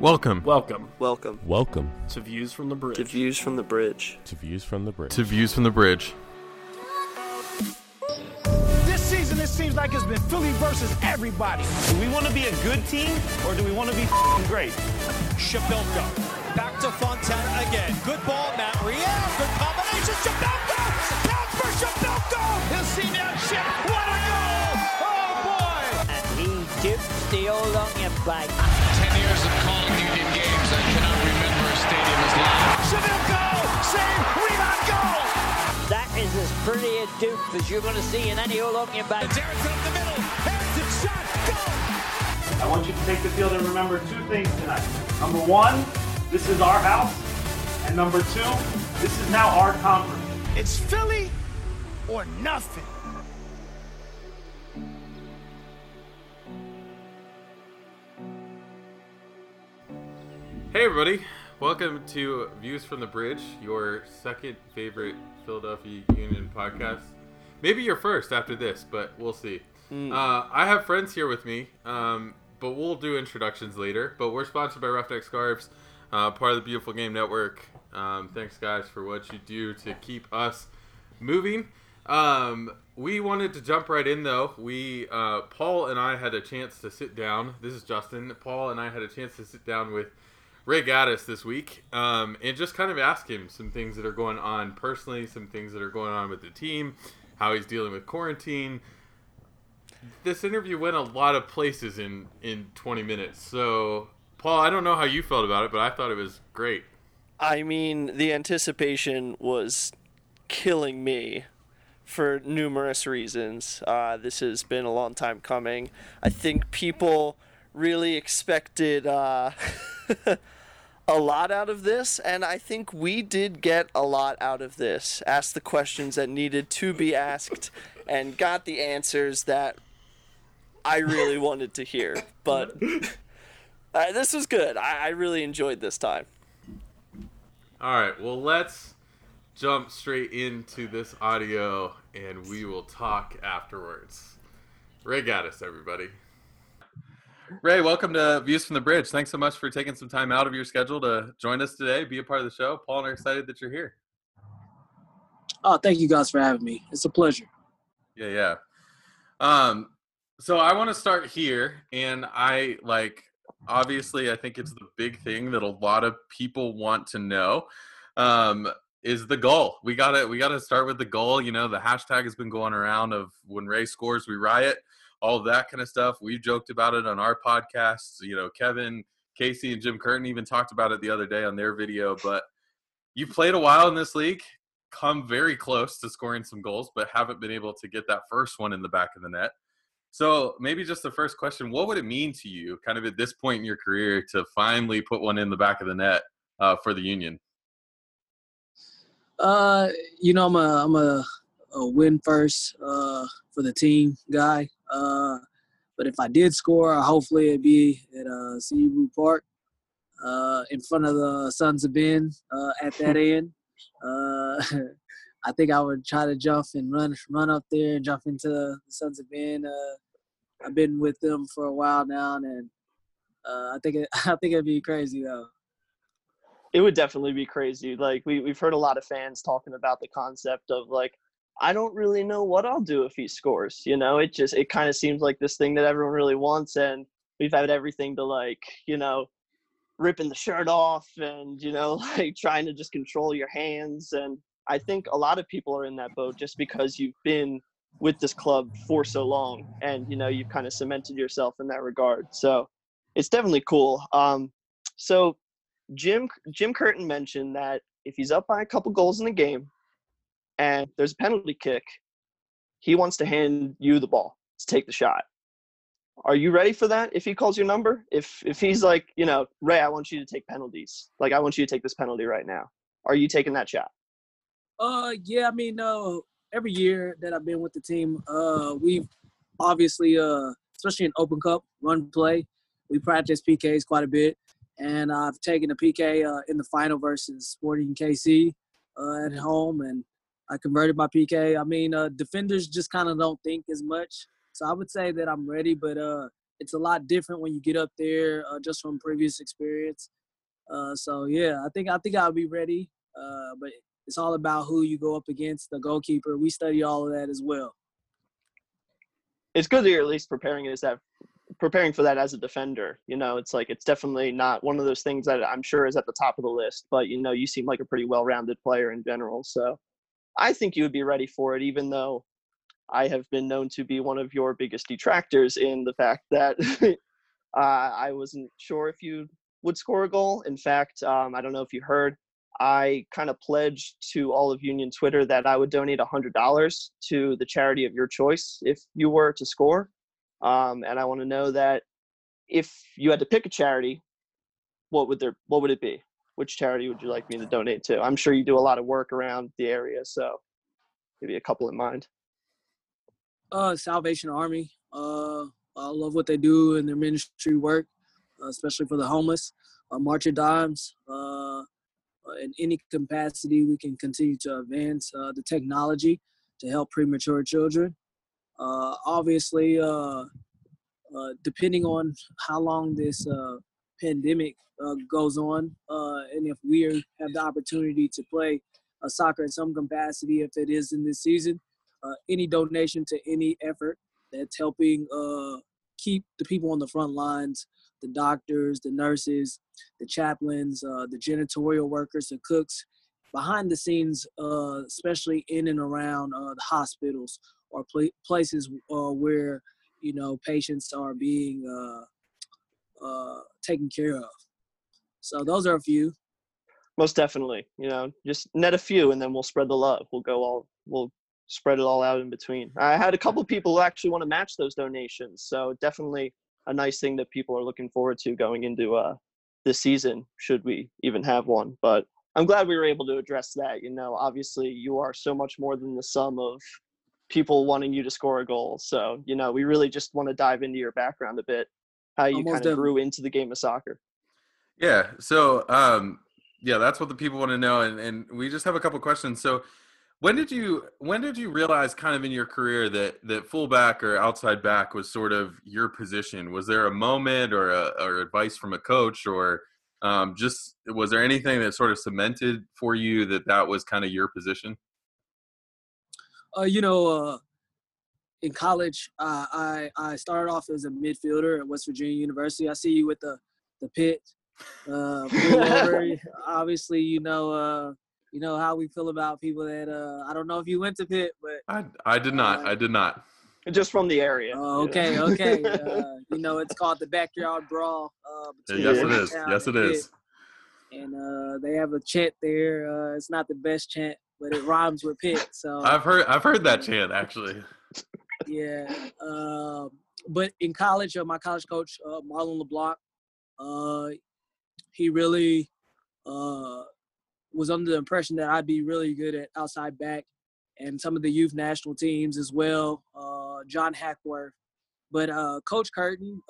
Welcome Welcome Welcome Welcome to Views from the Bridge. to Views from the Bridge. to Views from the Bridge. to Views from the Bridge. This season, it seems like it's been Philly versus everybody. Do we want to be a good team or do we want to be f***ing great? Przybylko. Back to Fontana again. Good ball, Matt Real. Good combination. Przybylko! Counts for Przybylko! He'll see now shit. What a goal! Oh, boy! and he dips the old onion bag. Pretty a dupe as you're going to see in any old onion bag. Harrison up the middle. Harrison shot. Goal! I want you to take the field and remember two things tonight. Number one, this is our house. And number two, this is now our conference. It's Philly or nothing. Hey, everybody. Welcome to Views from the Bridge, your second favorite Philadelphia Union podcast. Maybe your first after this, but we'll see. Uh, I have friends here with me, um, but we'll do introductions later. But we're sponsored by Roughneck Scarves, uh, part of the Beautiful Game Network. Um, thanks, guys, for what you do to keep us moving. Um, we wanted to jump right in though. We uh, Paul and I had a chance to sit down. This is Justin. Paul and I had a chance to sit down with Ray Gaddis this week um, and just kind of ask him some things that are going on personally, some things that are going on with the team, how he's dealing with quarantine. This interview went a lot of places in in 20 minutes. So, Paul, I don't know how you felt about it, but I thought it was great. I mean, the anticipation was killing me for numerous reasons. Uh, this has been a long time coming. I think people really expected uh, a lot out of this, and I think we did get a lot out of this. Asked the questions that needed to be asked, and got the answers that I really wanted to hear. But uh, this was good. I, I really enjoyed this time. All right, well, let's jump straight into this audio and we will talk afterwards. Ray Gaddis, everybody. Ray, welcome to Views from the Bridge. Thanks so much for taking some time out of your schedule to join us today, be a part of the show. Paul and I are excited that you're here. Oh, thank you guys for having me. It's a pleasure. Yeah, yeah. Um, so I want to start here, and I like obviously I think it's the big thing that a lot of people want to know. Um, is the goal. We gotta we gotta start with the goal. You know, the hashtag has been going around of when Ray scores, we riot, all that kind of stuff. We've joked about it on our podcasts. You know, Kevin, Casey, and Jim Curtin even talked about it the other day on their video. But you played a while in this league, come very close to scoring some goals, but haven't been able to get that first one in the back of the net. So maybe just the first question: What would it mean to you, kind of at this point in your career, to finally put one in the back of the net uh, for the Union? Uh, you know, I'm a I'm a, a win first uh, for the team guy. Uh, but if I did score, hopefully it'd be at uh, CU Park, uh, in front of the Sons of Ben uh, at that end. Uh, I think I would try to jump and run run up there and jump into the Sons of Ben. Uh, I've been with them for a while now, and uh, I think it, I think it'd be crazy though. it would definitely be crazy. Like we we've heard a lot of fans talking about the concept of like I don't really know what I'll do if he scores. You know, it just it kind of seems like this thing that everyone really wants, and we've had everything to like you know ripping the shirt off and you know like trying to just control your hands and I think a lot of people are in that boat just because you've been with this club for so long and you know you've kind of cemented yourself in that regard. So it's definitely cool. Um, so Jim Jim Curtin mentioned that if he's up by a couple goals in the game and there's a penalty kick, he wants to hand you the ball to take the shot. Are you ready for that? If he calls your number, if if he's like, you know, Ray, I want you to take penalties. Like I want you to take this penalty right now. Are you taking that shot? Uh, yeah, I mean, uh, every year that I've been with the team, uh, we've obviously, uh, especially in Open Cup run play, we practice PKs quite a bit, and I've taken a PK uh, in the final versus Sporting KC uh, at home, and I converted my PK. I mean, uh, defenders just kind of don't think as much, so I would say that I'm ready, but uh, it's a lot different when you get up there, uh, just from previous experience. Uh, so yeah, I think I think I'll be ready. Uh, but it's all about who you go up against, the goalkeeper. We study all of that as well. It's good that you're at least preparing as that preparing for that as a defender. You know, it's like it's definitely not one of those things that I'm sure is at the top of the list. But you know, you seem like a pretty well-rounded player in general, so I think you would be ready for it. Even though I have been known to be one of your biggest detractors in the fact that uh, I wasn't sure if you would score a goal. In fact, um, I don't know if you heard. I kind of pledged to all of Union Twitter that I would donate $100 to the charity of your choice if you were to score. Um, and I want to know that if you had to pick a charity, what would there what would it be? Which charity would you like me to donate to? I'm sure you do a lot of work around the area, so maybe a couple in mind. Uh, Salvation Army. Uh, I love what they do in their ministry work, uh, especially for the homeless. Uh, March of Dimes. Uh, in any capacity, we can continue to advance uh, the technology to help premature children. Uh, obviously, uh, uh, depending on how long this pandemic goes on, and if we are, have the opportunity to play soccer in some capacity, if it is in this season, any donation to any effort that's helping keep the people on the front lines, the doctors, the nurses, the chaplains, uh, the janitorial workers, the cooks, behind the scenes, uh, especially in and around uh, the hospitals or pl- places uh, where you know patients are being uh, taken care of. So those are a few. Most definitely, you know, just net a few, and then we'll spread the love. We'll go all, we'll spread it all out in between. I had a couple people who actually want to match those donations, so definitely a nice thing that people are looking forward to going into uh, this season, should we even have one. But I'm glad we were able to address that. You know, obviously, you are so much more than the sum of people wanting you to score a goal. So, you know, we really just want to dive into your background a bit, how you Almost kind of grew into the game of soccer. Yeah. So, um, yeah, that's what the people want to know, and and we just have a couple questions. So, when did you when did you realize kind of in your career that that fullback or outside back was sort of your position? Was there a moment or a, or advice from a coach or um, just was there anything that sort of cemented for you that that was kind of your position? Uh, you know, uh, in college, uh, I I started off as a midfielder at West Virginia University. I see you with the the pit. Uh, obviously, you know uh, you know how we feel about people that uh I don't know if you went to Pitt, but I I did not. Uh, I did not. Just from the area. Oh, okay, okay. Uh, you know, it's called the backyard brawl. Uh, yes, it is. Yes, it is. And uh, they have a chant there. Uh, it's not the best chant, but it rhymes with Pitt. So I've heard I've heard that chant actually. Yeah. Um, but in college, uh, my college coach, uh, Marlon LeBlanc, uh, he really uh, was under the impression that I'd be really good at outside back and some of the youth national teams as well. Uh, John Hackworth, but uh, Coach Curtin,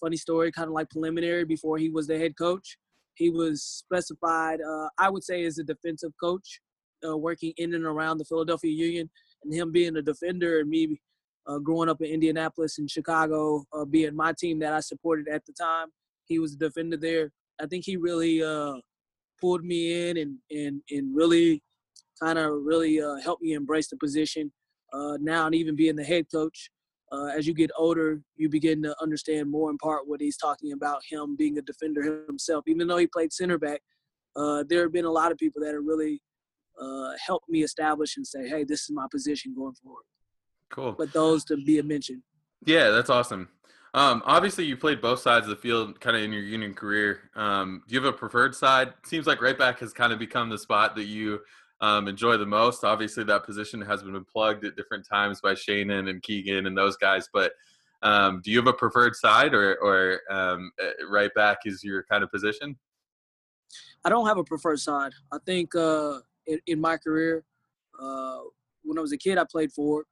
funny story, kind of like preliminary before he was the head coach. He was specified, I would say, as a defensive coach, working in and around the Philadelphia Union, and him being a defender and me uh, growing up in Indianapolis and Chicago, being my team that I supported at the time. He was a defender there. I think he really pulled me in and and and really kind of really uh, helped me embrace the position. Uh, now and even being the head coach, uh, as you get older, you begin to understand more in part what he's talking about. Him being a defender himself, even though he played center back, uh, there have been a lot of people that have really uh, helped me establish and say, "Hey, this is my position going forward." Cool. But those to be mentioned. Yeah, that's awesome. Um, obviously, you played both sides of the field kind of in your union career. Um, do you have a preferred side? Seems like right back has kind of become the spot that you um, enjoy the most. Obviously, that position has been plugged at different times by Shannon and Keegan and those guys. But um, do you have a preferred side, or, or um, uh, right back is your kind of position? I don't have a preferred side. I think uh, in, in, my career, uh, when I was a kid, I played forward.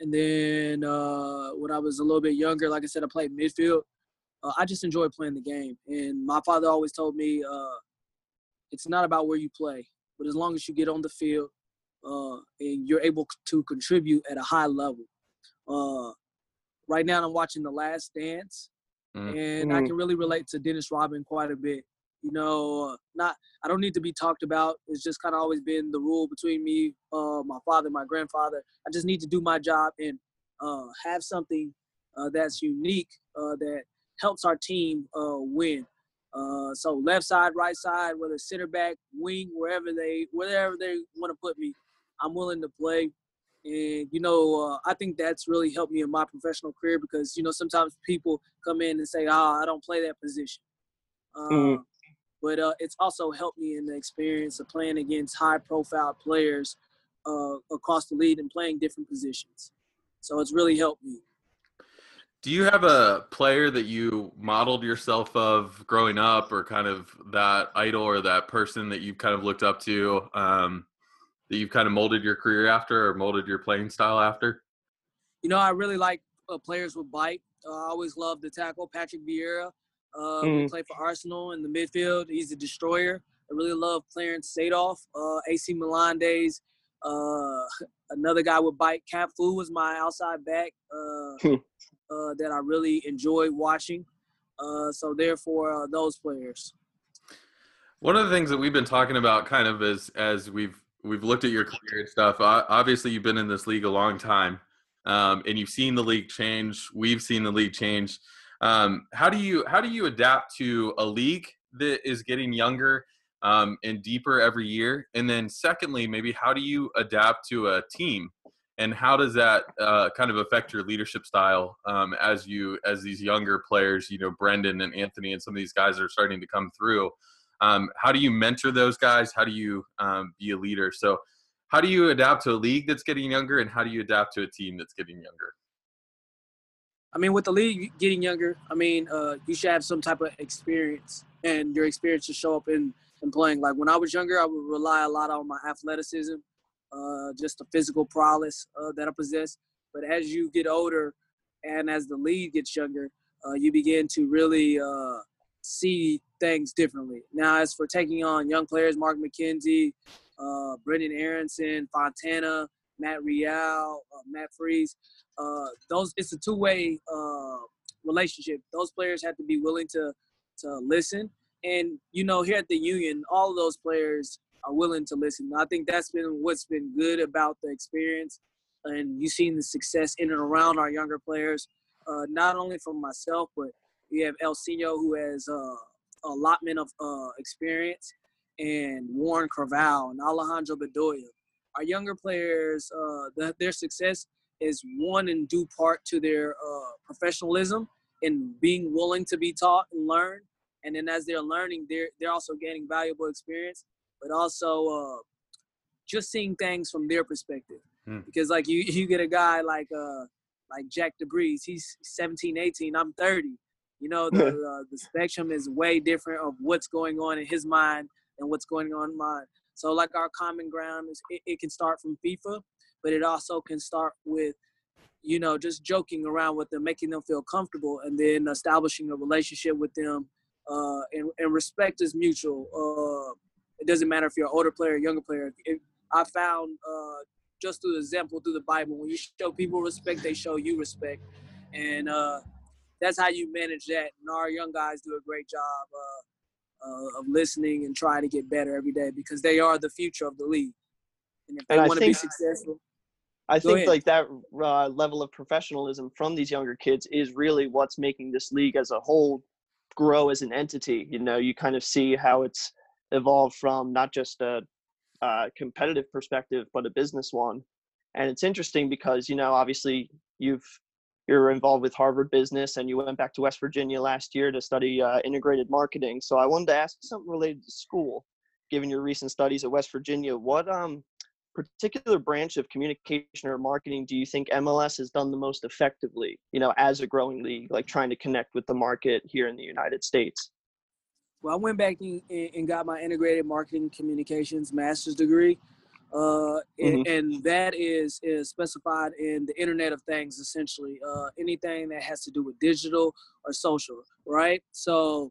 And then uh, when I was a little bit younger, like I said, I played midfield. Uh, I just enjoy playing the game. And my father always told me uh, it's not about where you play, but as long as you get on the field uh, and you're able to contribute at a high level. Uh, right now I'm watching The Last Dance, Mm. and I Mm. can really relate to Dennis Rodman quite a bit. You know, not I don't need to be talked about. It's just kind of always been the rule between me, uh, my father, my grandfather. I just need to do my job and uh, have something uh, that's unique uh, that helps our team uh, win. Uh, so left side, right side, whether center back, wing, wherever they wherever they want to put me, I'm willing to play. And you know, uh, I think that's really helped me in my professional career because you know sometimes people come in and say, "Ah, I don't play that position," Mhm. But uh, it's also helped me in the experience of playing against high-profile players uh, across the league and playing different positions. So it's really helped me. Do you have a player that you modeled yourself of growing up, or kind of that idol or that person that you've kind of looked up to, um, that you've kind of molded your career after, or molded your playing style after? You know, I really like uh, players with bite. Uh, I always loved the tackle, Patrick Vieira. Uh, We Mm. play for Arsenal in the midfield. He's a destroyer. I really love Clarence Seedorf, uh, AC Milan days. Uh, another guy with bite, Cafu was my outside back uh, Hmm. uh, that I really enjoyed watching. Uh, so therefore, uh, those players. One of the things that we've been talking about, kind of is as we've we've looked at your career and stuff. Obviously, you've been in this league a long time, um, and you've seen the league change. We've seen the league change. Um, how do you how do you adapt to a league that is getting younger um, and deeper every year? And then, secondly, maybe how do you adapt to a team, and how does that uh, kind of affect your leadership style um, as you as these younger players, you know, Brendan and Anthony and some of these guys are starting to come through? um, how do you mentor those guys how do you um, be a leader so how do you adapt to a league that's getting younger and how do you adapt to a team that's getting younger I mean, with the league getting younger, I mean, uh, you should have some type of experience, and your experience should show up in, in playing. Like when I was younger, I would rely a lot on my athleticism, uh, just the physical prowess uh, that I possess. But as you get older, and as the league gets younger, uh, you begin to really uh, see things differently. Now, as for taking on young players, Mark McKenzie, uh, Brenden Aaronson, Fontana, Matt Real, Matt Freese, uh, those it's a two-way uh, relationship. Those players have to be willing to to listen, and you know, here at the Union, all of those players are willing to listen. I think that's been what's been good about the experience, and you've seen the success in and around our younger players. Uh, not only from myself, but we have Ilsinho who has uh, allotment of uh, experience, and Warren Creavalle and Alejandro Bedoya. Our younger players, the, their success is one and due part to their uh, professionalism and being willing to be taught and learn. And then as they're learning, they're they're also gaining valuable experience, but also uh, just seeing things from their perspective. Hmm. Because like you you get a guy like uh like Jack DeVries, he's 17, 18, I'm 30. You know, the uh, the spectrum is way different of what's going on in his mind and what's going on in mine. So like our common ground is it, it can start from FIFA, but it also can start with you know just joking around with them making them feel comfortable and then establishing a relationship with them uh, and, and respect is mutual uh, it doesn't matter if you're an older player or younger player. If i found uh, just through the example through the bible when you show people respect they show you respect and uh, that's how you manage that and our young guys do a great job uh, uh, of listening and trying to get better every day because they are the future of the league. And if they And want to be successful I Go think ahead. like that uh, level of professionalism from these younger kids is really what's making this league as a whole grow as an entity. You know, you kind of see how it's evolved from not just a, uh competitive perspective, but a business one. And it's interesting because you know, obviously, you've you're involved with Harvard Business, and you went back to West Virginia last year to study uh, integrated marketing. So I wanted to ask something related to school. Given your recent studies at West Virginia, what um particular branch of communication or marketing do you think MLS has done the most effectively, you know, as a growing league, like trying to connect with the market here in the United States? Well, I went back and, and got my integrated marketing communications master's degree, uh, and, and that is is specified in the Internet of Things, essentially uh, anything that has to do with digital or social, right? So,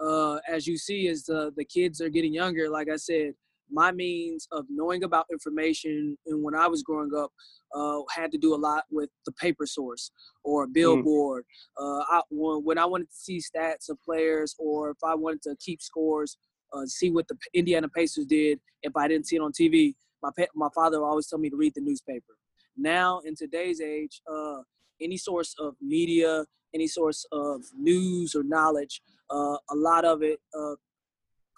uh, as you see, as the the kids are getting younger, like I said, my means of knowing about information and when I was growing up uh, had to do a lot with the paper source or billboard. Mm. Uh, I, when I wanted to see stats of players or if I wanted to keep scores, uh, see what the Indiana Pacers did if I didn't see it on TV, my, my father always told me to read the newspaper. Now, in today's age, uh, any source of media, any source of news or knowledge, uh, a lot of it uh,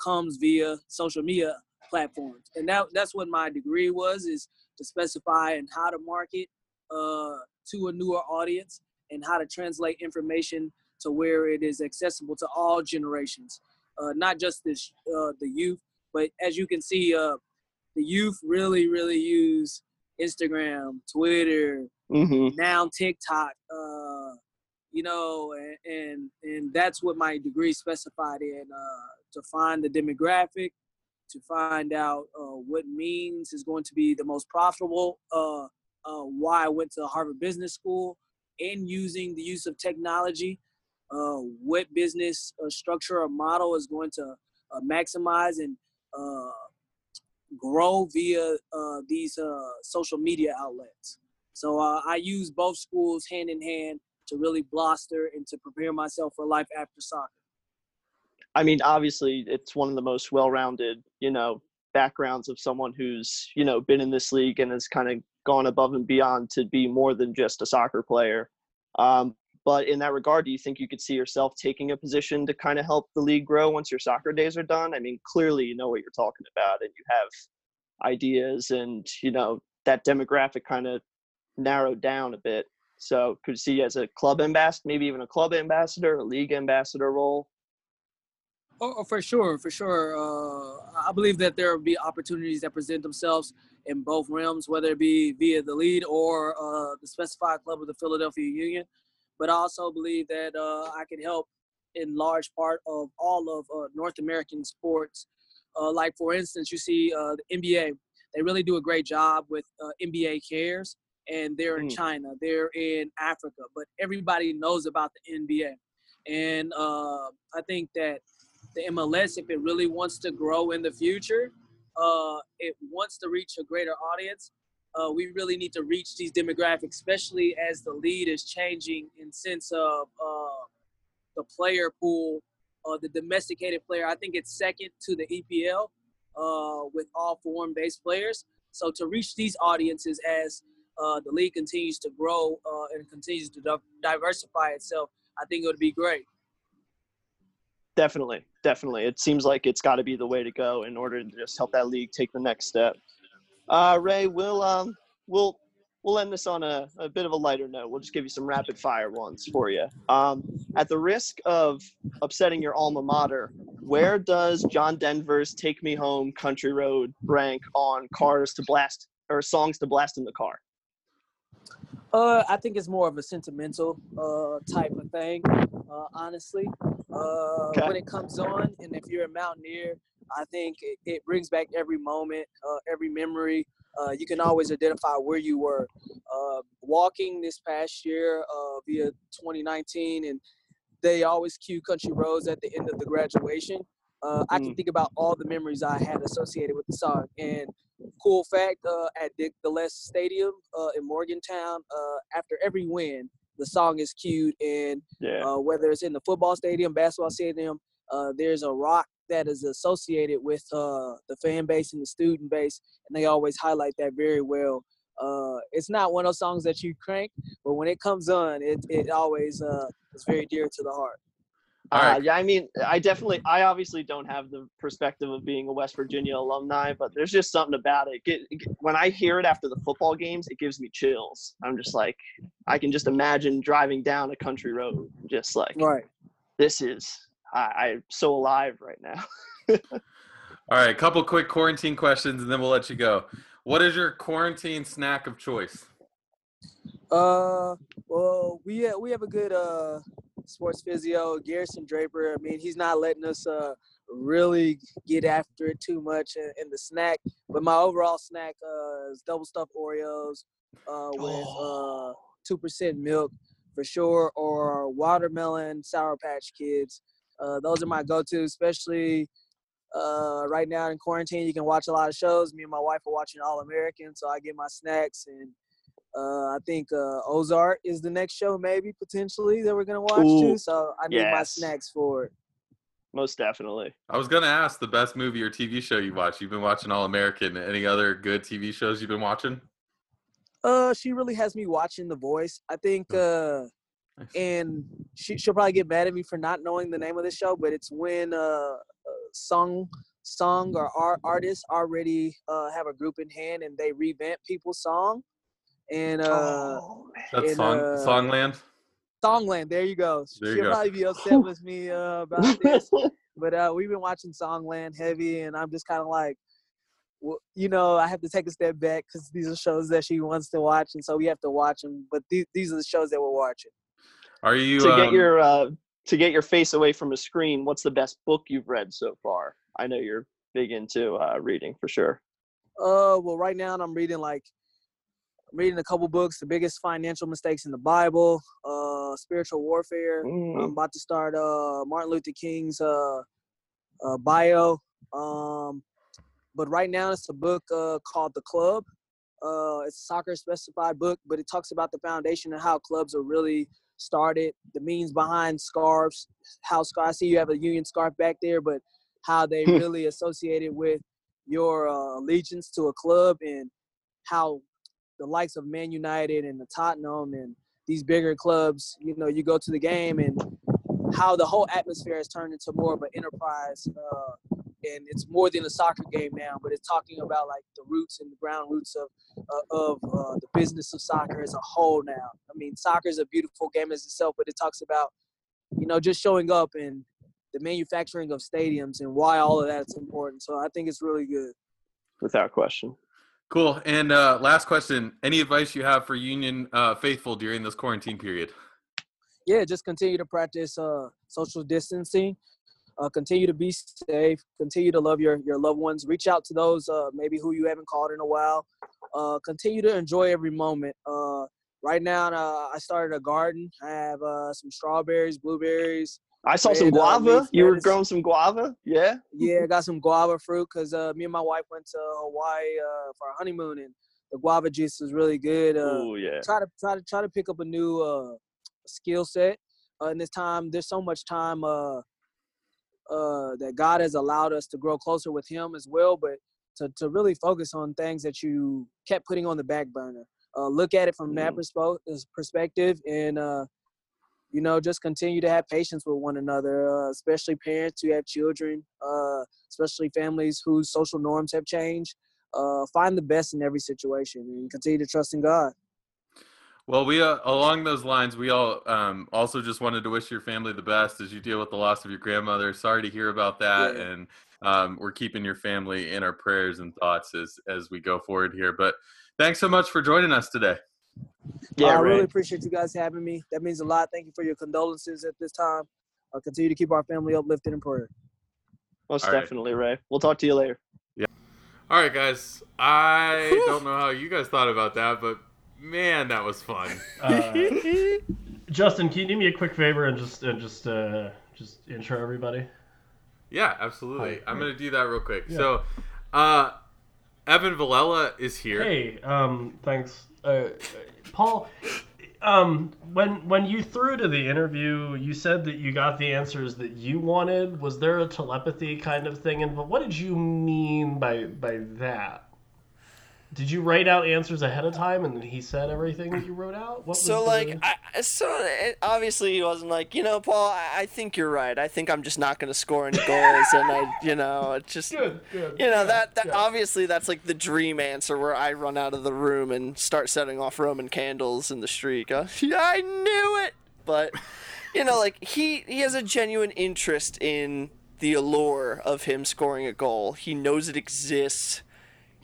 comes via social media platforms. And that, that's what my degree was, is to specify and how to market uh, to a newer audience and how to translate information to where it is accessible to all generations, uh, not just this, uh, the youth, but as you can see, uh, the youth really, really use Instagram, Twitter, mm-hmm. now TikTok, uh, you know, and, and, and that's what my degree specified in uh, to find the demographic, to find out uh, what means is going to be the most profitable, uh, uh, why I went to Harvard Business School, and using the use of technology, uh, what business structure or model is going to maximize and grow via these social media outlets. So I use both schools hand in hand to really bluster and to prepare myself for life after soccer. I mean, obviously, it's one of the most well-rounded, you know, backgrounds of someone who's, you know, been in this league and has kind of gone above and beyond to be more than just a soccer player. Um, but in that regard, do you think you could see yourself taking a position to kind of help the league grow once your soccer days are done? I mean, clearly you know what you're talking about, and you have ideas, and you know that demographic kind of narrowed down a bit. So could see as a club ambassador, maybe even a club ambassador, a league ambassador role. Oh, for sure, for sure. Uh, I believe that there will be opportunities that present themselves in both realms, whether it be via the lead or uh, the specified club of the Philadelphia Union. But I also believe that uh, I can help in large part of all of uh, North American sports. Uh, like, for instance, you see uh, the NBA, they really do a great job with NBA Cares, and they're in mm. China, they're in Africa, but everybody knows about the NBA. And I think that the MLS, if it really wants to grow in the future, uh, it wants to reach a greater audience. Uh, we really need to reach these demographics, especially as the lead is changing in sense of uh, the player pool, uh, the domesticated player. I think it's second to the EPL uh, with all foreign-based players. So to reach these audiences as uh, the league continues to grow and continues to diversify itself, I think it would be great. Definitely, definitely. It seems like it's got to be the way to go in order to just help that league take the next step. Uh, Ray, we'll um, we'll we'll end this on a, a bit of a lighter note. We'll just give you some rapid fire ones for you. Um, at the risk of upsetting your alma mater, where does John Denver's "Take Me Home, Country Road" rank on cars to blast or songs to blast in the car? Uh, I think it's more of a sentimental uh, type of thing, uh, honestly. Uh, okay. When it comes on, and if you're a mountaineer, I think it, it brings back every moment, uh, every memory. Uh, you can always identify where you were. Uh, walking this past year uh, via 2019, and they always cue country roads at the end of the graduation. Uh, I can mm. think about all the memories I had associated with the song. And cool fact, uh, at Dick Gillespie Stadium uh, in Morgantown, uh, after every win, the song is cued and yeah. uh, whether it's in the football stadium, basketball stadium, uh, there's a rock that is associated with uh, the fan base and the student base, and they always highlight that very well. Uh, it's not one of those songs that you crank, but when it comes on, it it always uh, is very dear to the heart. Uh, yeah, I mean, I definitely, I obviously don't have the perspective of being a West Virginia alumni, but there's just something about it. Get, get, when I hear it after the football games, it gives me chills. I'm just like, I can just imagine driving down a country road, just like, right. This is, I, I'm so alive right now. All right, a couple quick quarantine questions, and then we'll let you go. What is your quarantine snack of choice? Uh, well, we we have a good uh sports physio, Garrison Draper. I mean, he's not letting us uh, really get after it too much in, in the snack. But my overall snack uh, is double stuffed Oreos uh, with uh, two percent milk for sure, or watermelon Sour Patch Kids. Uh, those are my go-to, especially uh, right now in quarantine, you can watch a lot of shows. Me and my wife are watching All American, so I get my snacks. And uh, I think uh, Ozark is the next show, maybe potentially that we're gonna watch Ooh, too. So I need my snacks for it. Most definitely. I was gonna ask the best movie or TV show you watch. You've been watching All American. Any other good TV shows you've been watching? Uh, she really has me watching The Voice. I think, uh, Nice. and she she'll probably get mad at me for not knowing the name of the show, but it's when uh, uh song song or art artists already uh have a group in hand and they revamp people's song, and uh. oh. That's in, Song uh, Songland. Songland, there you go. There She'll go. probably be upset with me uh, about this, but uh, we've been watching Songland heavy, and I'm just kind of like, well, you know, I have to take a step back because these are shows that she wants to watch, and so we have to watch them. But these these are the shows that we're watching. Are you to get um, your uh, to get your face away from a screen, what's the best book you've read so far? I know you're big into uh, reading for sure. Uh, well, right now I'm reading like I'm reading a couple books, the biggest financial mistakes in the Bible, uh, spiritual warfare. Mm. I'm about to start uh Martin Luther King's uh, uh bio. Um, but right now it's a book uh called The Club. Uh, it's a soccer specified book, but it talks about the foundation and how clubs are really started, the means behind scarves, how scar- I see you have a Union scarf back there, but how they really associated with your uh, allegiance to a club and how the likes of Man United and the Tottenham and these bigger clubs, you know, you go to the game and how the whole atmosphere has turned into more of an enterprise. Uh, and it's more than a soccer game now, but it's talking about like the roots and the ground roots of uh, of uh, the business of soccer as a whole. Now, I mean, soccer is a beautiful game as itself, but it talks about you know just showing up and the manufacturing of stadiums and why all of that's important. So I think it's really good. Without question. Cool? And uh, last question: Any advice you have for Union uh, faithful during this quarantine period? yeah, just continue to practice uh, social distancing. Uh, continue to be safe. Continue to love your your loved ones. Reach out to those uh, maybe who you haven't called in a while. Uh, continue to enjoy every moment. Right now, I started a garden. I have some strawberries, blueberries. I saw some guava. you were growing some guava? Yeah. Yeah, I got some guava fruit because uh, me and my wife went to Hawaii uh, for our honeymoon, and the guava juice is really good. Uh, oh yeah. try to try to try to pick up a new uh, skill set. Uh, in this time, there's so much time uh, uh, that God has allowed us to grow closer with Him as well, but to, to really focus on things that you kept putting on the back burner. Uh, look at it from that Mm. perspo- perspective, and uh, you know, just continue to have patience with one another, uh, especially parents who have children, uh, especially families whose social norms have changed. Uh, find the best in every situation and continue to trust in God. Well, we uh, along those lines, we all um, also just wanted to wish your family the best as you deal with the loss of your grandmother. Sorry to hear about that, Yeah. and um, we're keeping your family in our prayers and thoughts as as we go forward here. But thanks so much for joining us today. Yeah, I Ray. really appreciate you guys having me. That means a lot. Thank you for your condolences at this time. I'll continue to keep our family uplifted in prayer. Most All right. definitely, Ray. We'll talk to you later. Yeah. All right, guys. I don't know how you guys thought about that, but man, that was fun. Uh, Justin, can you do me a quick favor and just and just uh, just intro everybody? Yeah, absolutely. Hi. I'm gonna do that real quick. Yeah. So, uh, Evan Villela is here. Hey, um, thanks, uh, Paul. Um, when when you threw to the interview, you said that you got the answers that you wanted. Was there a telepathy kind of thing? And what did you mean by by that? Did you write out answers ahead of time, and he said everything that you wrote out? What was So like, I, I- so it, obviously he wasn't like, you know, Paul. I, I think you're right. I think I'm just not going to score any goals, and I, you know, it's just, good, good. you know, that that obviously that's like the dream answer where I run out of the room and start setting off Roman candles in the street. Go, yeah, I knew it. But you know, like he he has a genuine interest in the allure of him scoring a goal. He knows it exists.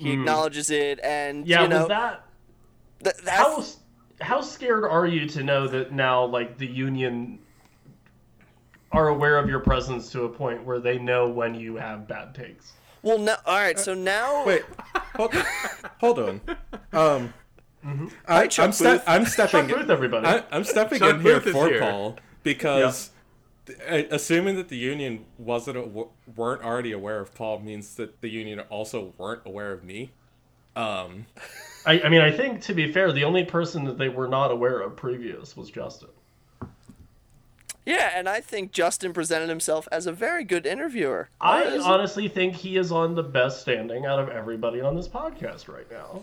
He acknowledges it, and. Yeah, you know was that th- how how scared are you to know that now like the union are aware of your presence to a point where they know when you have bad takes well. No, all right. So now, Wait, hold, hold on. Um, Hi, I, Chuck I'm, ste- I'm stepping. Chuck Booth, everybody. I, I'm stepping Chuck in here Booth is for here. Paul because uh, assuming that the union wasn't aw- weren't already aware of Paul means that the union also weren't aware of me. Um, I, I mean, I think to be fair, the only person that they were not aware of previous was Justin. Yeah, and I think Justin presented himself as a very good interviewer. I Honestly- honestly think he is on the best standing out of everybody on this podcast right now.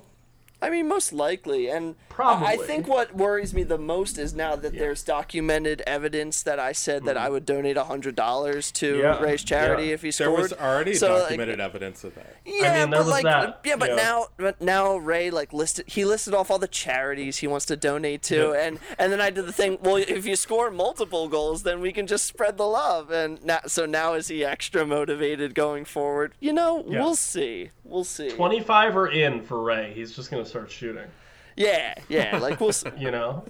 I mean, most likely, and Probably. I think what worries me the most is now that there's documented evidence that I said that hmm. I would donate hundred dollars to. Yeah, raise charity yeah. if he there scored. was already So, like, documented evidence of that. Yeah, mean, but like, that, yeah, but yeah. now, but now Ray like listed. He listed off all the charities he wants to donate to, Yeah. and and then I did the thing. Well, if you score multiple goals, then we can just spread the love. And now, so now is he extra motivated going forward? You know, Yeah. we'll see. We'll see. 25 are in for Ray. He's just going to start shooting, Yeah, yeah. Like we'll. You know?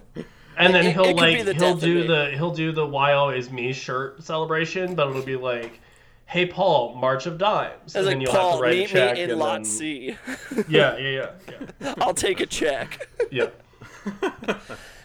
And then It- he'll it like the he'll do the he'll do the why always me shirt celebration, but it'll be like, "Hey Paul, March of Dimes." And then you'll have to write a check me in and Lot then- C. Yeah, yeah, yeah, yeah. I'll take a check. yeah.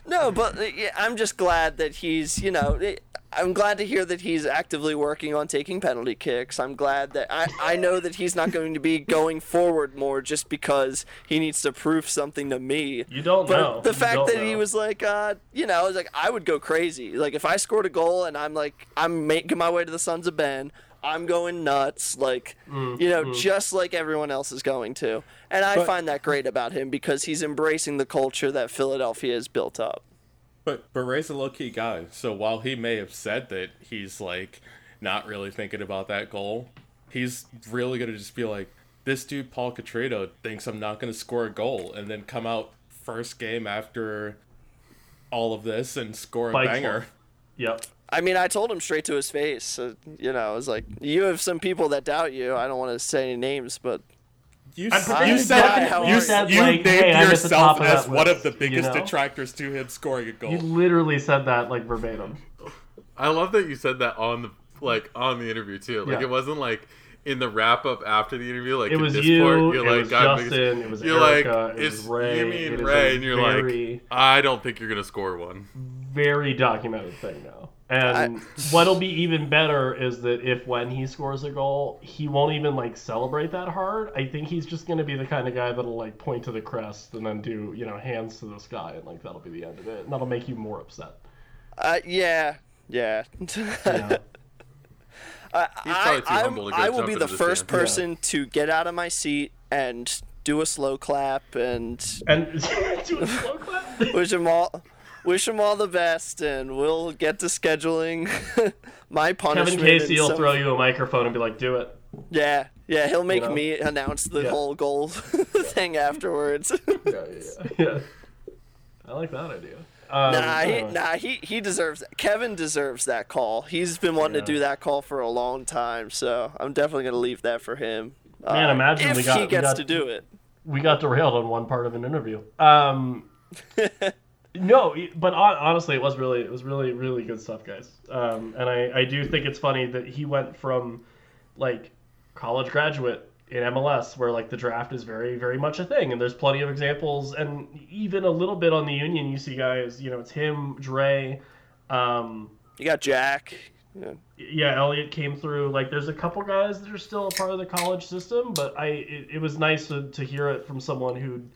No, but uh, yeah, I'm just glad that he's, you know, it- I'm glad to hear that he's actively working on taking penalty kicks. I'm glad that I, I know that he's not going to be going forward more just because he needs to prove something to me. You don't But know. the fact don't that he was like, uh, you know, I was like, I would go crazy. Like if I scored a goal and I'm like, I'm making my way to the Sons of Ben. I'm going nuts, like Mm, you know, just like everyone else is going to, and I But- find that great about him because he's embracing the culture that Philadelphia has built up. But but Ray's a low key guy, so while he may have said that he's like not really thinking about that goal, he's really gonna just be like, this dude Paul Catrito thinks I'm not gonna score a goal, and then come out first game after all of this and score a Spikes banger. one. Yep. I mean, I told him straight to his face. So, you know, I was like, "You have some people that doubt you. I don't want to say any names, but You, I'm s- pretending you said die, you, are s- you? you Like, named hey, I'm at the top yourself as that one of list, the you biggest know? detractors to him scoring a goal. You literally said that like verbatim. I love that you said that on the like on the interview too. Like Yeah. it wasn't like in the wrap up after the interview. Like It was this you, part, you're it like, was God, Justin, it was you're Erica, like, it was it's Ray, you mean is Ray, and you're very- like, I don't think you're gonna score one. very documented thing now. And what'll be even better is that if when he scores a goal, he won't even like celebrate that hard. I think he's just gonna be the kind of guy that'll like point to the crest and then do you know hands to the sky and like that'll be the end of it. And that'll make you more upset. uh, yeah, yeah. Yeah. I, I, I'm- humble to go I will be the the first stands. person to get out of my seat and do a slow clap and and do a slow clap. wish him all. Wish him all the best, and we'll get to scheduling my punishment. Kevin Casey and will some- throw you a microphone and be like, "Do it." Yeah, yeah, he'll make know? me announce the Yeah. whole goal thing afterwards. Yeah, yeah, yeah. yeah. I like that idea. Um, nah, he, nah, he he deserves that. Kevin deserves that call. He's been wanting Yeah. to do that call for a long time, so I'm definitely gonna leave that for him. Man, Uh, imagine if we got- he we gets got- to do it. we got derailed on one part of an interview. Um, no, but honestly, it was really, it was really, really good stuff, guys. Um, and I, I do think it's funny that he went from like college graduate in MLS, where like the draft is very, very much a thing, and there's plenty of examples, and even a little bit on the Union, you see guys, you know, it's him, Dre. Um, You got Jack. Yeah. yeah, Elliot came through. Like, there's a couple guys that are still a part of the college system, but I it, it was nice to, to hear it from someone who'd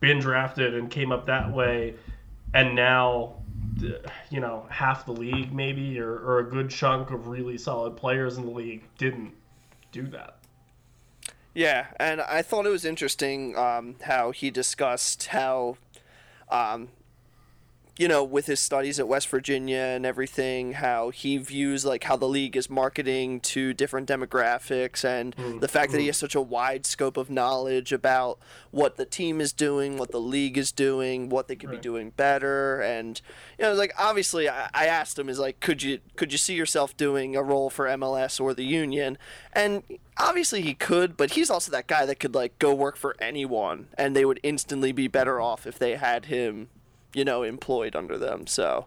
been drafted and came up that way, and now, you know, half the league maybe, or, or a good chunk of really solid players in the league didn't do that. Yeah, and I thought it was interesting um, how he discussed how, um, you know, with his studies at West Virginia and everything, how he views like how the league is marketing to different demographics, and mm-hmm. the fact that he mm-hmm. has such a wide scope of knowledge about what the team is doing, what the league is doing, what they could be doing better, and you know, like obviously, I, I asked him, is like, could you could you see yourself doing a role for MLS or the Union? And obviously he could, but he's also that guy that could like go work for anyone, and they would instantly be better off if they had him, you know, employed under them. So,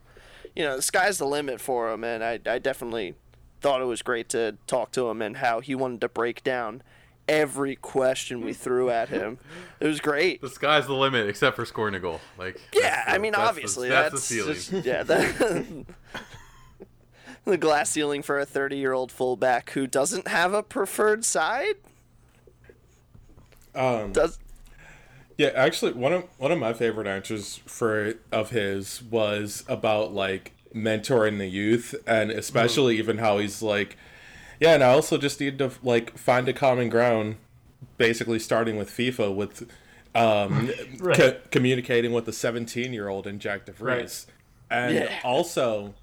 you know, the sky's the limit for him, and I I definitely thought it was great to talk to him and how he wanted to break down every question we threw at him. It was great. The sky's the limit, except for scoring a goal. Like Yeah, that's I mean, that's the- obviously, that's, that's, the ceiling. just- yeah. That, the glass ceiling for a 30 year old fullback who doesn't have a preferred side. Um, Does Yeah, actually, one of one of my favorite answers for of his was about like mentoring the youth, and especially even how he's like, yeah, and I also just need to like find a common ground, basically starting with FIFA with. Um, Right. co- communicating with the 17 year old and Jack DeVries. Right. And Yeah. also,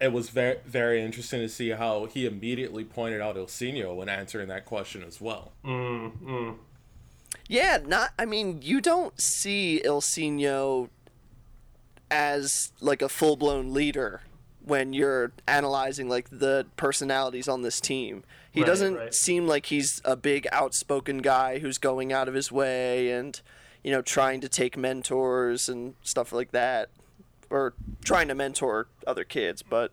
it was very, very interesting to see how he immediately pointed out Ilsinho when answering that question as well. Mm, mm. Yeah, not. I mean, you don't see Ilsinho as like a full blown leader when you're analyzing like the personalities on this team. He Right, doesn't right. seem like he's a big outspoken guy who's going out of his way and you know trying to take mentors and stuff like that, or trying to mentor other kids, but.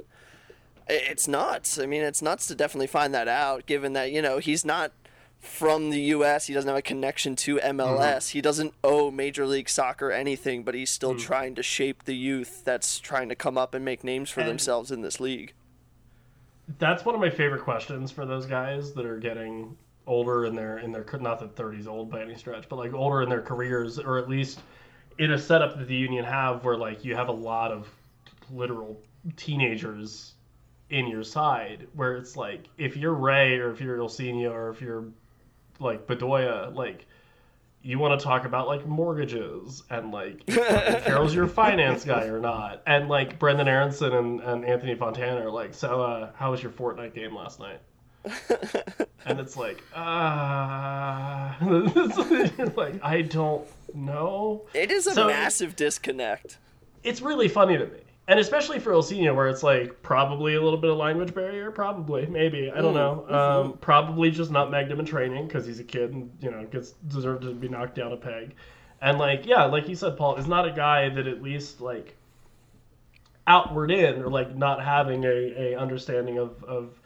It's nuts. I mean, it's nuts to definitely find that out, given that, you know, he's not from the U.S. He doesn't have a connection to MLS. Mm-hmm. He doesn't owe Major League Soccer anything, but he's still mm. trying to shape the youth that's trying to come up and make names for And- themselves in this league. That's one of my favorite questions for those guys that are getting older in their in their not that 30s old by any stretch, but like older in their careers, or at least in a setup that the union have where like you have a lot of literal teenagers in your side, where it's like if you're Ray or if you're Ilsinho or if you're like Bedoya, like you want to talk about like mortgages and like Carol's your finance guy or not. And like Brenden Aaronson and, and Anthony Fontana are like, so uh, how was your Fortnite game last night? and it's like, ah, uh... like I don't know. It is a So- massive disconnect. It's really funny to me. And especially for Ilsinho, where it's like probably a little bit of language barrier, probably, maybe, I don't know. Um, probably just not Magnum in training because he's a kid and you know gets deserved to be knocked down a peg. And like, yeah, like you said, Paul is not a guy that at least like outward in or like not having a, a understanding of, of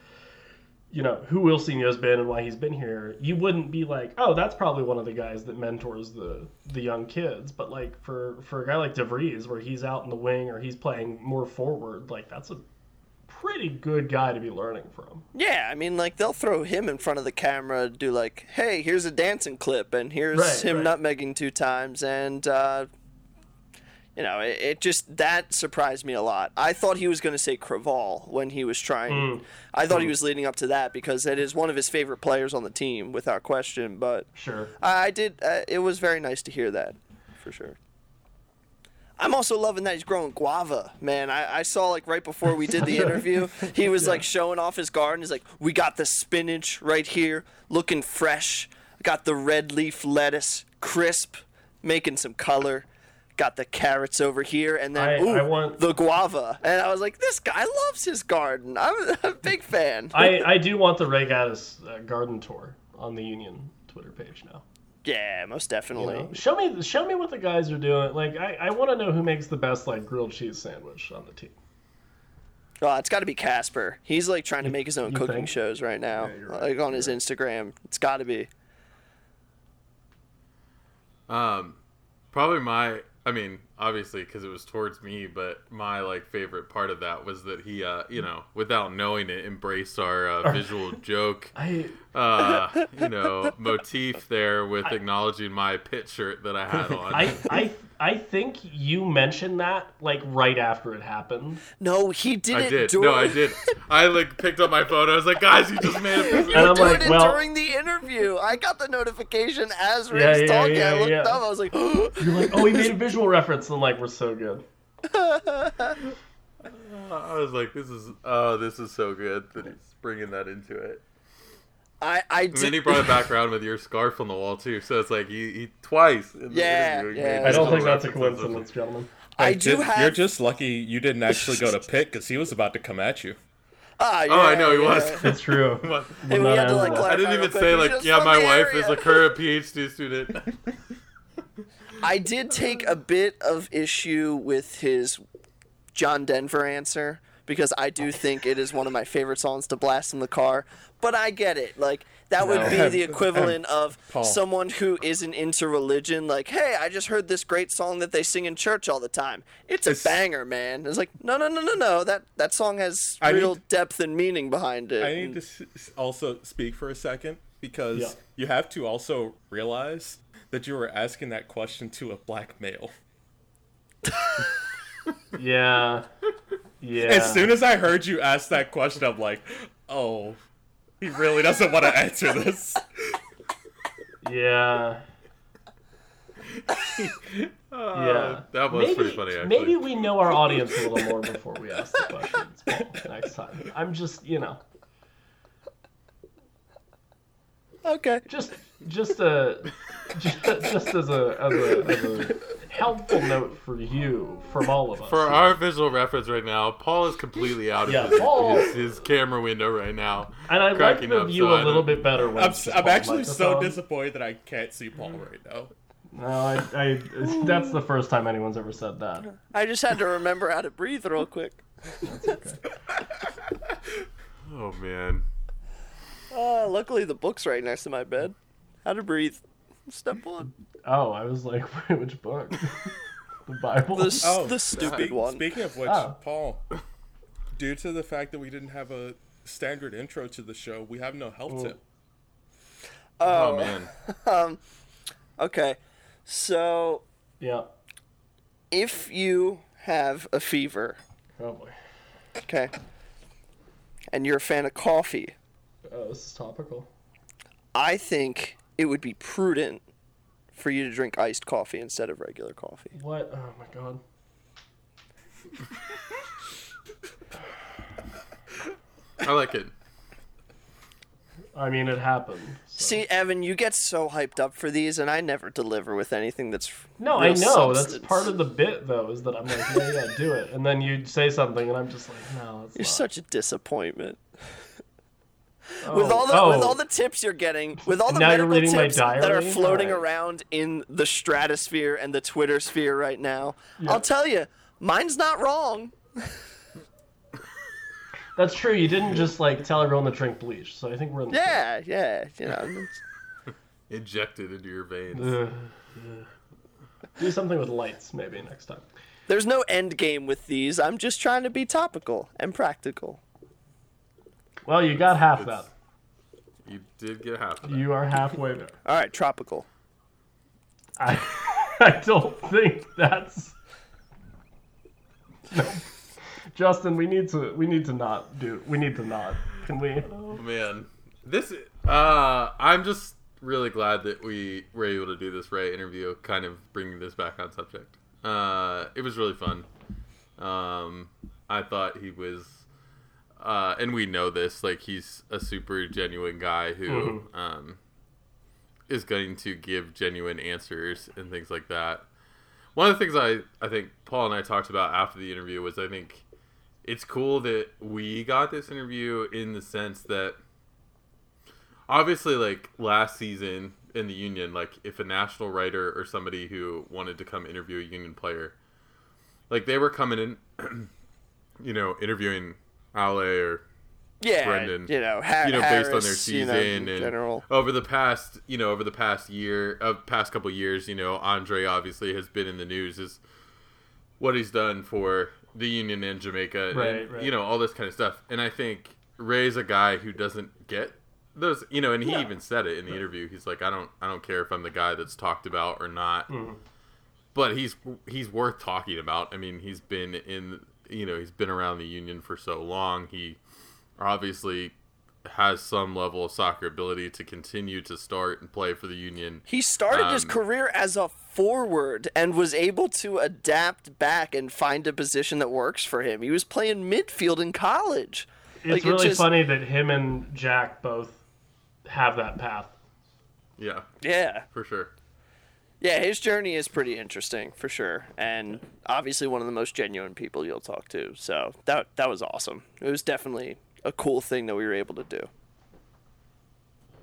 you know who Ilsinho's been and why he's been here. You wouldn't be like, oh, that's probably one of the guys that mentors the the young kids. But like for for a guy like DeVries, where he's out in the wing or he's playing more forward, like that's a pretty good guy to be learning from. Yeah, I mean, like they'll throw him in front of the camera, do like, "Hey, here's a dancing clip, and here's Right, him right. nutmegging two times," and uh, you know, it, it just that surprised me a lot. I thought he was going to say Creavalle when he was trying. Mm. I thought he was leading up to that because it is one of his favorite players on the team, without question. But Sure. I, I did. Uh, it was very nice to hear that, for sure. I'm also loving that he's growing guava, man. I, I saw like right before we did the interview, he was like showing off his garden. He's like, "We got the spinach right here, looking fresh. Got the red leaf lettuce, crisp, making some color. Got the carrots over here, and then I- ooh, I want- the guava." And I was like, "This guy loves his garden. I'm a big fan." I I do want the Ray Gaddis uh, garden tour on the Union Twitter page now. yeah, most You definitely. know? Show me show me what the guys are doing. Like I, I want to know who makes the best like grilled cheese sandwich on the team. Oh, it's got to be Kacper. He's like trying to make his own you cooking think? shows right now, Yeah, right. like on his Instagram. It's got to be. Um, probably my. I mean, obviously, because it was towards me, but my like favorite part of that was that he, uh, you know, without knowing it, embraced our uh, visual joke, I uh, you know, motif there with acknowledging my pit shirt that I had on. I I I think you mentioned that like right after it happened. No, he did I did. During, No, I did. I like picked up my phone. I was like, guys, you just made a piece of And I'm like, well- during the interview. I got the notification as Ray's Yeah, yeah, talking. yeah, I looked yeah. up. I was like, You're like, oh, he made a visual reference, and like we're so good. I was like, this is oh, this is so good that he's bringing that into it. I I And then he brought it back around with your scarf on the wall too. So it's like he, he twice. In the yeah, yeah. I don't think that's a coincidence, gentlemen. I Hey, do ju- have. You're just lucky you didn't actually go to pit because he was about to come at you. Ah, Oh, I know he yeah. was. It's true. Hey, we had to like I didn't even say like, yeah, my wife area. is a current PhD student. I did take a bit of issue with his John Denver answer because I do think it is one of my favorite songs to blast in the car. But I get it. Like that would be the equivalent of Paul. someone who isn't into religion. Like, hey, I just heard this great song that they sing in church all the time. It's a It's- banger, man. It's like, no, no, no, no, no. That that song has I real need- depth and meaning behind it. I need to s- s- also speak for a second because Yeah. you have to also realize that you were asking that question to a black male. Yeah. Yeah. As soon as I heard you ask that question, I'm like, oh, he really doesn't want to answer this. Yeah. Uh, Yeah. that was maybe, pretty funny. Actually. Maybe we know our audience a little more before we ask the questions Paul, next time. I'm just, you know, okay. just, just a, just, just as a, as a, as a helpful note for you, from all of us. For our visual reference right now, Paul is completely out of Yeah, his, Paul- his, his camera window right now. and I like cracking the up, view so a I little don't- bit better when I'm, it's s- just I'm Paul actually so disappointed that I can't see Paul right now. No, I, I, that's the first time anyone's ever said that. I just had to remember how to breathe real quick. Oh man. Uh, luckily, the book's right next to my bed. How to breathe. Step one. Oh, I was like, which book? the Bible. The, Oh, the stupid speak- one. Speaking of which, Oh. Paul, due to the fact that we didn't have a standard intro to the show, we have no health oh. tip. Oh, oh man. Um, okay, so Yeah. if you have a fever, Oh boy. okay, and you're a fan of coffee, Oh, this is topical. I think it would be prudent for you to drink iced coffee instead of regular coffee. What? Oh my god. I like it. I mean, it happened. so- See, Evan, you get so hyped up for these, and I never deliver with anything that's No, I know. That's part of the bit, though, is that I'm like, yeah, yeah, do it. And then you say something, and I'm just like, no, it's You're not. such a disappointment. Oh, with all the oh, with all the tips you're getting, with all the Now medical reading my tips that are floating Alright. around in the stratosphere and the Twitter sphere right now, I'll tell you, mine's not wrong. That's true. You didn't just like tell everyone to drink bleach, so I think we're in. The Yeah, yeah, you know. Injected into your veins. Ugh, ugh. Do something with lights, maybe next time. There's no end game with these. I'm just trying to be topical and practical. Well, you got half that. You did get half of that. You are halfway there. All right, tropical. I, I don't think that's. No. Justin, we need to we need to not do we need to not. Can we? Oh, man. This uh I'm just really glad that we were able to do this Ray interview, kind of bringing this back on subject. Uh it was really fun. Um I thought he was uh and we know this, like he's a super genuine guy who um is going to give genuine answers and things like that. One of the things I, I think Paul and I talked about after the interview was I think it's cool that we got this interview in the sense that obviously like last season in the union like if a national writer or somebody who wanted to come interview a union player like they were coming in you know interviewing Ale or Yeah, Brenden, you know, ha- you know, Harris, based on their you season know, in and general. over the past, you know, over the past year, uh, past couple years, you know, Andre obviously has been in the news is what he's done for the Union and Jamaica, Right, and right. you know all this kind of stuff. And I think Ray's a guy who doesn't get those, you know, and he Yeah. even said it in the interview. He's like, I don't, I don't care if I'm the guy that's talked about or not, Mhm. but he's he's worth talking about. I mean, he's been in, you know, he's been around the Union for so long. He obviously has some level of soccer ability to continue to start and play for the Union. He started his Um, career as a forward and was able to adapt back and find a position that works for him. He was playing midfield in college. It's Like, it really just- funny that him and Jack both have that path. Yeah, Yeah. for sure. Yeah, his journey is pretty interesting for sure, and obviously one of the most genuine people you'll talk to. So that that was awesome. It was definitely a cool thing that we were able to do.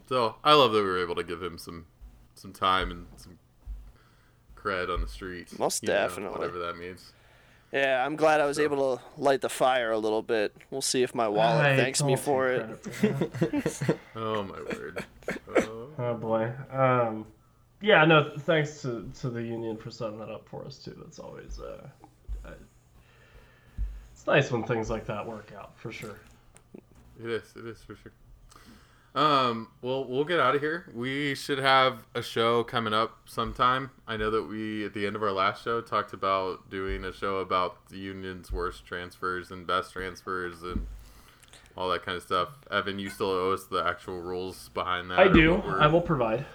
So I love that we were able to give him some some time and some cred on the street. Most you know, definitely. whatever that means. Yeah, I'm glad I was able to light the fire a little bit. We'll see if my wallet I thanks me for it. for. Oh my word. Oh. Oh boy. Um, yeah, no. Thanks to, to the union for setting that up for us too. That's always uh, uh, it's nice when things like that work out for sure. It is. It is for sure. Um. Well, we'll get out of here. We should have a show coming up sometime. I know that we at the end of our last show talked about doing a show about the union's worst transfers and best transfers and all that kind of stuff. Evan, you still owe us the actual rules behind that. I do. I will provide.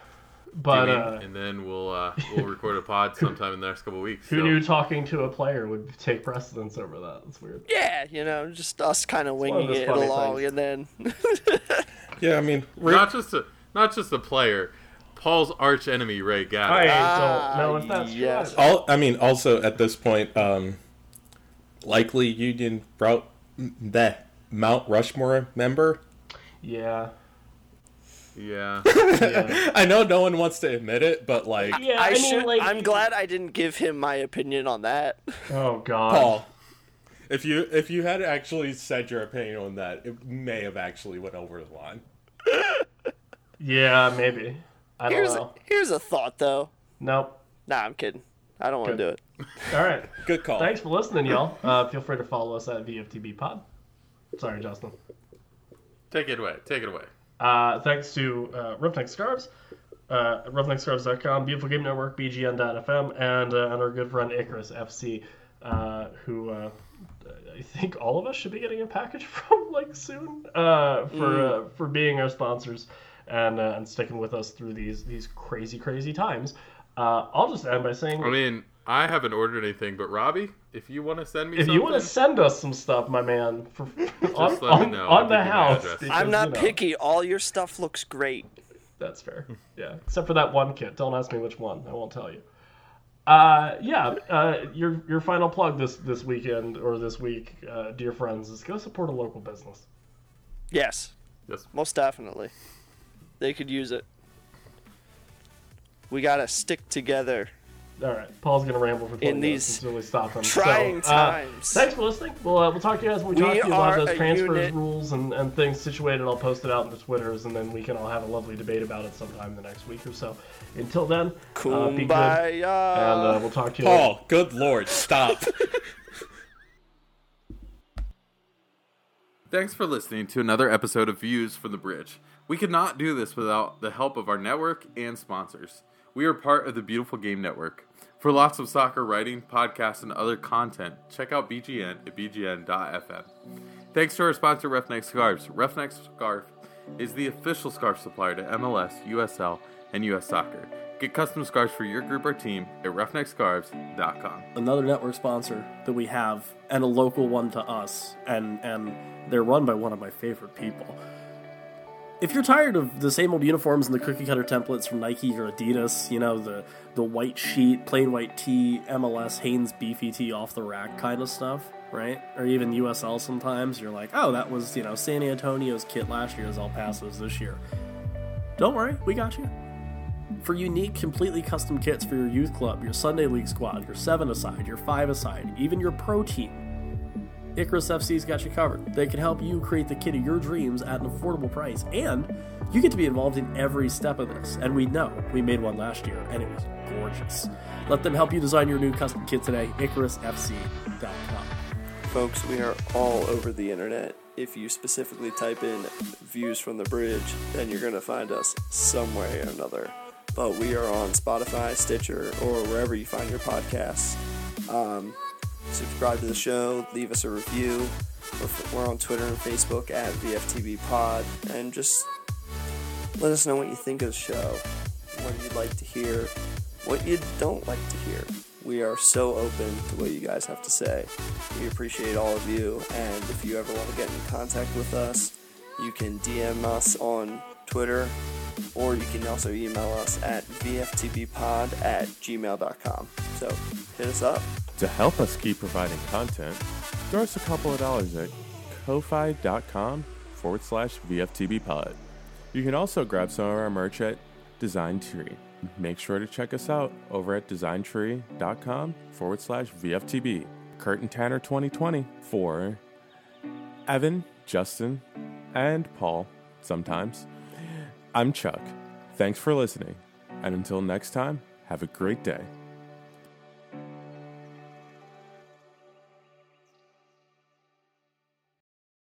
But doing, uh, and then we'll uh, we'll record a pod sometime in the next couple of weeks. who so- knew talking to a player would take precedence over that? That's weird. Yeah, you know, just us kind of one of winging it along, things. and then Yeah, I mean, Not just a not just a player. Paul's arch enemy Ray Gaddis. I Ah, don't know if that's yes. true. all I mean, also at this point, um, likely Union route that Mount Rushmore member. Yeah. Yeah. Yeah. I know no one wants to admit it, but like yeah I, I, mean, should. like, I'm glad I didn't give him my opinion on that. Oh God. Paul, if you if you had actually said your opinion on that, it may have actually went over the line. Yeah, maybe. I don't Here's a, know. here's a thought though. Nope. Nah, I'm kidding. I don't want to do it. All right. Good call. Thanks for listening, y'all. Uh, feel free to follow us at VFTB Pod. Sorry, Justin. Take it away. Take it away. Uh, thanks to uh, Roughneck Scarves, uh, roughneckscarves.com, Beautiful Game Network, BGN.FM, and, uh, and our good friend Icarus FC, uh, who uh, I think all of us should be getting a package from like soon uh, for uh, for being our sponsors and uh, and sticking with us through these these crazy crazy times. Uh, I'll just end by saying, I mean, I haven't ordered anything, but Robbie, if you want to send me if something, you want to send us some stuff, my man, for, on, let me on, know. on the give you my house, because, I'm not you know, picky. All your stuff looks great. That's fair. Yeah, except for that one kit. Don't ask me which one. I won't tell you. Uh, yeah. Uh, your your final plug this this weekend or this week, uh, dear friends, is go support a local business. Yes, yes, most definitely. They could use it. We gotta stick together. All right, Paul's gonna ramble for 20 In minutes these until we stop him. trying so, uh, times. thanks for listening. We'll uh, we'll talk to you guys when we, We talk to you about those a transfers unit. rules and, and things situated. I'll post it out in the Twitters, and then we can all have a lovely debate about it sometime in the next week or so. Until then, uh, be good, and Kumbaya. uh, we'll talk to you. later. Paul, good lord, stop. Thanks for listening to another episode of Views from the Bridge. We could not do this without the help of our network and sponsors. We are part of the Beautiful Game Network. For lots of soccer writing, podcasts, and other content, check out BGN at bgn.fm. Thanks to our sponsor, Roughneck Scarves. Roughneck Scarf is the official scarf supplier to MLS, USL, and US Soccer. Get custom scarves for your group or team at roughneckscarves.com. another network sponsor that we have and a local one to us and and they're run by one of my favorite people if you're tired of the same old uniforms and the cookie cutter templates from nike or adidas you know the the white sheet plain white tee mls hanes beefy tee off the rack kind of stuff right or even usl sometimes you're like oh that was you know san antonio's kit last year is el paso's this year don't worry we got you for unique, completely custom kits for your youth club, your Sunday league squad, your seven aside, your five aside, even your pro team. Icarus FC's got you covered. They can help you create the kit of your dreams at an affordable price, and you get to be involved in every step of this. And we know we made one last year, and it was gorgeous. Let them help you design your new custom kit today. IcarusFC.com. Folks, we are all over the internet. If you specifically type in views from the bridge, then you're going to find us some way or another. But we are on Spotify, Stitcher, or wherever you find your podcasts. Um, subscribe to the show, leave us a review. We're, on Twitter and Facebook at VFTB Pod, and just let us know what you think of the show, what you'd like to hear, what you don't like to hear. We are so open to what you guys have to say. We appreciate all of you, and if you ever want to get in contact with us, you can DM us on Twitter, or you can also email us at vftbpod at gmail.com. So hit us up. To help us keep providing content, throw us a couple of dollars at ko-fi.com forward slash VFTBpod. You can also grab some of our merch at Design Tree. Make sure to check us out over at designtree.com forward slash VFTB. Curtin Tanner 2020 for Evan, Justin, and Paul sometimes. I'm Chuck. Thanks for listening, and until next time, have a great day.